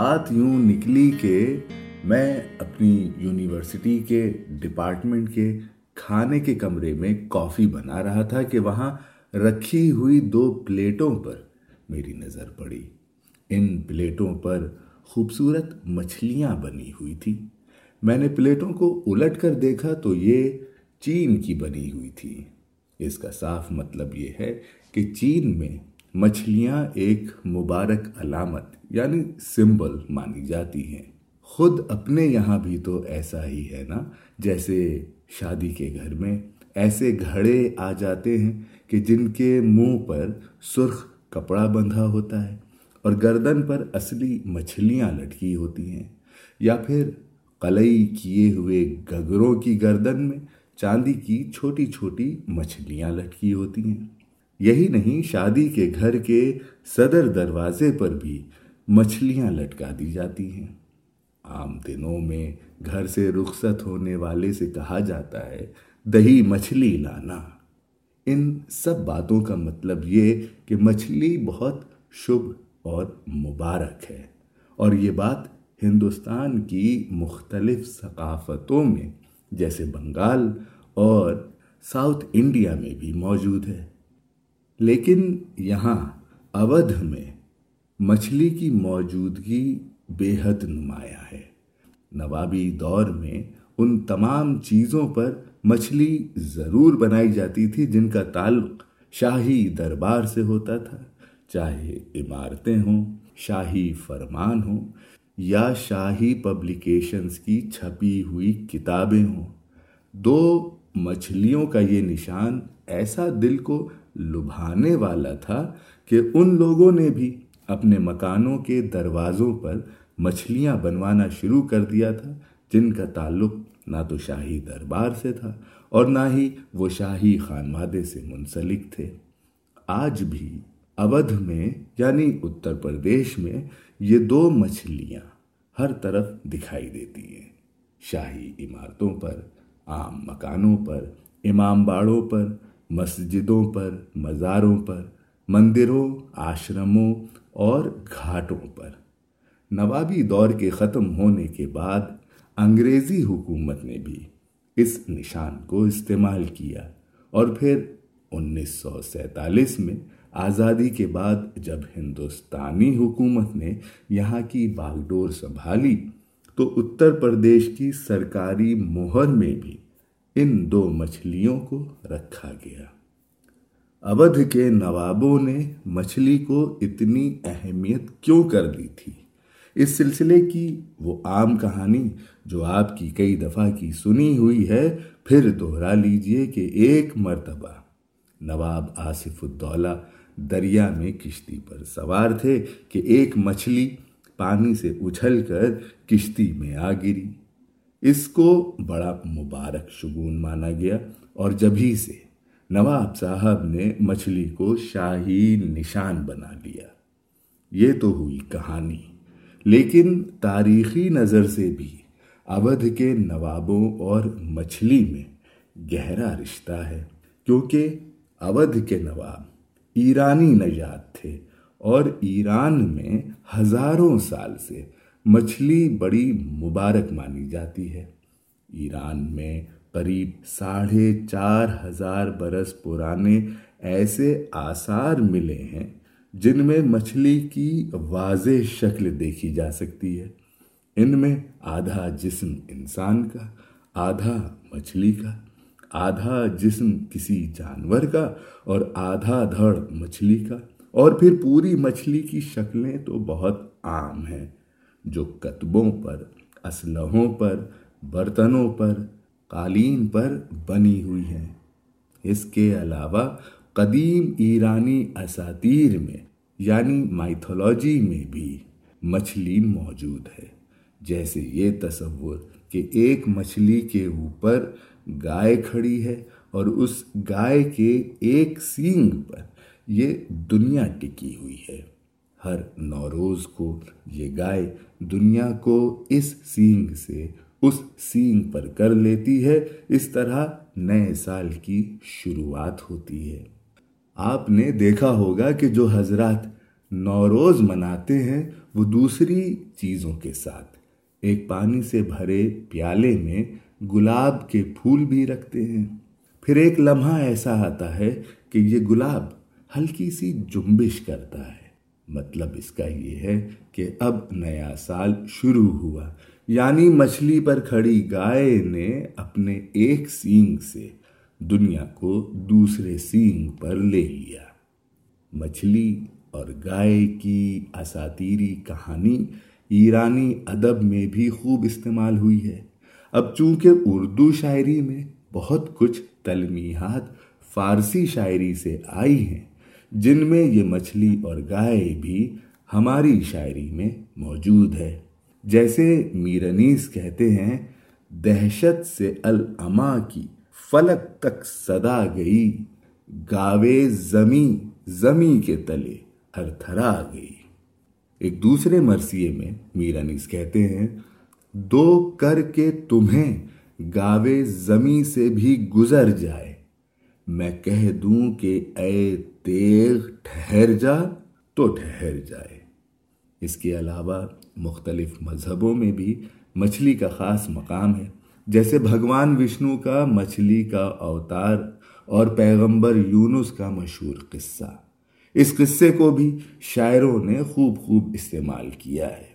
بات یوں نکلی کہ میں اپنی یونیورسٹی کے ڈپارٹمنٹ کے کھانے کے کمرے میں کافی بنا رہا تھا کہ وہاں رکھی ہوئی دو پلیٹوں پر میری نظر پڑی۔ ان پلیٹوں پر خوبصورت مچھلیاں بنی ہوئی تھی۔ میں نے پلیٹوں کو الٹ کر دیکھا تو یہ چین کی بنی ہوئی تھی۔ اس کا صاف مطلب یہ ہے کہ چین میں مچھلیاں ایک مبارک علامت یعنی سمبل مانی جاتی ہیں۔ خود اپنے یہاں بھی تو ایسا ہی ہے نا، جیسے شادی کے گھر میں ایسے گھڑے آ جاتے ہیں کہ جن کے منہ پر سرخ کپڑا بندھا ہوتا ہے اور گردن پر اصلی مچھلیاں لٹکی ہوتی ہیں۔ یا پھر قلعی کیے ہوئے گگروں کی گردن میں چاندی کی چھوٹی چھوٹی مچھلیاں لٹکی ہوتی ہیں۔ یہی نہیں شادی کے گھر کے صدر دروازے پر بھی مچھلیاں لٹکا دی جاتی ہیں۔ عام دنوں میں گھر سے رخصت ہونے والے سے کہا جاتا ہے، دہی مچھلی لانا ان سب باتوں کا مطلب یہ کہ مچھلی بہت شبھ اور مبارک ہے۔ اور یہ بات ہندوستان کی مختلف ثقافتوں میں، جیسے بنگال اور ساؤتھ انڈیا میں بھی موجود ہے۔ لیکن یہاں اودھ میں مچھلی کی موجودگی بے حد نمایاں ہے۔ نوابی دور میں ان تمام چیزوں پر مچھلی ضرور بنائی جاتی تھی جن کا تعلق شاہی دربار سے ہوتا تھا۔ چاہے عمارتیں ہوں، شاہی فرمان ہوں یا شاہی پبلیکیشنز کی چھپی ہوئی کتابیں ہوں، دو مچھلیوں کا یہ نشان ایسا دل کو لبھانے والا تھا کہ ان لوگوں نے بھی اپنے مکانوں کے دروازوں پر مچھلیاں بنوانا شروع کر دیا تھا، جن کا تعلق نہ تو شاہی دربار سے تھا اور نہ ہی وہ شاہی خانوادے سے منسلک تھے۔ آج بھی اودھ میں یعنی اتر پردیش میں، یہ دو مچھلیاں ہر طرف دکھائی دیتی ہیں۔ شاہی عمارتوں پر، عام مکانوں پر، امام باڑوں پر مسجدوں پر، مزاروں پر، مندروں، آشرموں اور گھاٹوں پر۔ نوابی دور کے ختم ہونے کے بعد انگریزی حکومت نے بھی اس نشان کو استعمال کیا اور پھر انیس سو سینتالیس میں آزادی کے بعد جب ہندوستانی حکومت نے یہاں کی باغڈور سنبھالی تو اتر پردیش کی سرکاری مہر میں بھی ان دو مچھلیوں کو رکھا گیا۔ اودھ کے نوابوں نے مچھلی کو اتنی اہمیت کیوں کر دی تھی؟ اس سلسلے کی وہ عام کہانی جو آپ کی کئی دفعہ کی سنی ہوئی ہے، پھر دوہرا لیجیے کہ ایک مرتبہ نواب آصف الدولہ دریا میں کشتی پر سوار تھے کہ ایک مچھلی پانی سے اچھل کر کشتی میں آ گری۔ اس کو بڑا مبارک شگون مانا گیا اور جبھی سے نواب صاحب نے مچھلی کو شاہی نشان بنا لیا۔ یہ تو ہوئی کہانی۔ لیکن تاریخی نظر سے بھی اودھ کے نوابوں اور مچھلی میں گہرا رشتہ ہے، کیونکہ اودھ کے نواب ایرانی نجات تھے اور ایران میں ہزاروں سال سے مچھلی بڑی مبارک مانی جاتی ہے۔ ایران میں قریب ساڑھے چار ہزار برس پرانے ایسے آثار ملے ہیں جن میں مچھلی کی واضح شکل دیکھی جا سکتی ہے۔ ان میں آدھا جسم انسان کا، آدھا مچھلی کا، آدھا جسم کسی جانور کا اور آدھا دھڑ مچھلی کا۔ اور پھر پوری مچھلی کی شکلیں تو بہت عام ہیں۔ جو کتبوں پر، اسلحوں پر، برتنوں پر، قالین پر بنی ہوئی ہیں۔ اس کے علاوہ قدیم ایرانی اساتیر میں یعنی مائتھولوجی میں بھی مچھلی موجود ہے۔ جیسے یہ تصور کہ ایک مچھلی کے اوپر گائے کھڑی ہے اور اس گائے کے ایک سینگ پر یہ دنیا ٹکی ہوئی ہے۔ ہر نوروز کو یہ گائے دنیا کو اس سینگ سے اس سینگ پر کر لیتی ہے۔ اس طرح نئے سال کی شروعات ہوتی ہے۔ آپ نے دیکھا ہوگا کہ جو حضرات نوروز مناتے ہیں، وہ دوسری چیزوں کے ساتھ، ایک پانی سے بھرے پیالے میں گلاب کے پھول بھی رکھتے ہیں۔ پھر ایک لمحہ ایسا آتا ہے کہ یہ گلاب ہلکی سی جنبش کرتا ہے۔ مطلب اس کا یہ ہے کہ اب نیا سال شروع ہوا۔ یعنی مچھلی پر کھڑی گائے نے اپنے ایک سینگ سے دنیا کو دوسرے سینگ پر لے لیا۔ مچھلی اور گائے کی اساتیری کہانی ایرانی ادب میں بھی خوب استعمال ہوئی ہے۔ اب چونکہ اردو شاعری میں بہت کچھ تلمیحات فارسی شاعری سے آئی ہیں جن میں یہ مچھلی اور گائے بھی ہماری شاعری میں موجود ہے۔ جیسے میرنیس کہتے ہیں، دہشت سے الما کی فلک تک صدا گئی، گاوے زمیں زمیں کے تلے ہر تھرا گئی۔ ایک دوسرے مرثیے میں میرنیس کہتے ہیں، دو کر کے تمہیں گاوے زمیں سے بھی گزر جائے میں کہہ دوں کہ اے تیغ ٹھہر جا تو ٹھہر جائے۔ اس کے علاوہ مختلف مذہبوں میں بھی مچھلی کا خاص مقام ہے۔ جیسے بھگوان وشنو کا مچھلی کا اوتار اور پیغمبر یونس کا مشہور قصہ۔ اس قصے کو بھی شاعروں نے خوب خوب استعمال کیا ہے۔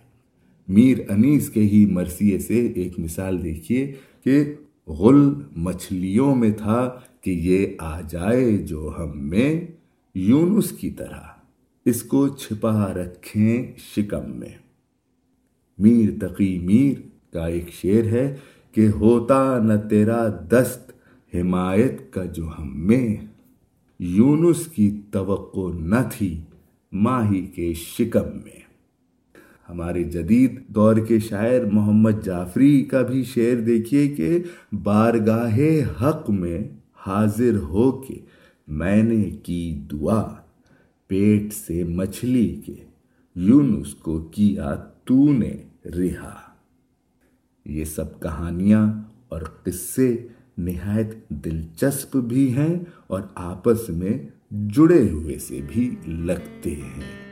میر انیس کے ہی مرثیے سے ایک مثال دیکھیے کہ غل مچھلیوں میں تھا کہ یہ آ جائے جو ہم میں یونس کی طرح۔ اس کو چھپا رکھیں شکم میں۔ میر تقی میر کا ایک شعر ہے کہ ہوتا نہ تیرا دست حمایت کا جو ہم میں۔ یونس کی توقع نہ تھی ماہی کے شکم میں۔ ہمارے جدید دور کے شاعر محمد جعفری کا بھی شعر دیکھیے کہ بارگاہ حق میں حاضر ہو کے میں نے کی دعا، پیٹ سے مچھلی کے، یونس کو کیا تو نے رہا۔ یہ سب کہانیاں اور قصے نہایت دلچسپ بھی ہیں اور آپس میں جڑے ہوئے سے بھی لگتے ہیں۔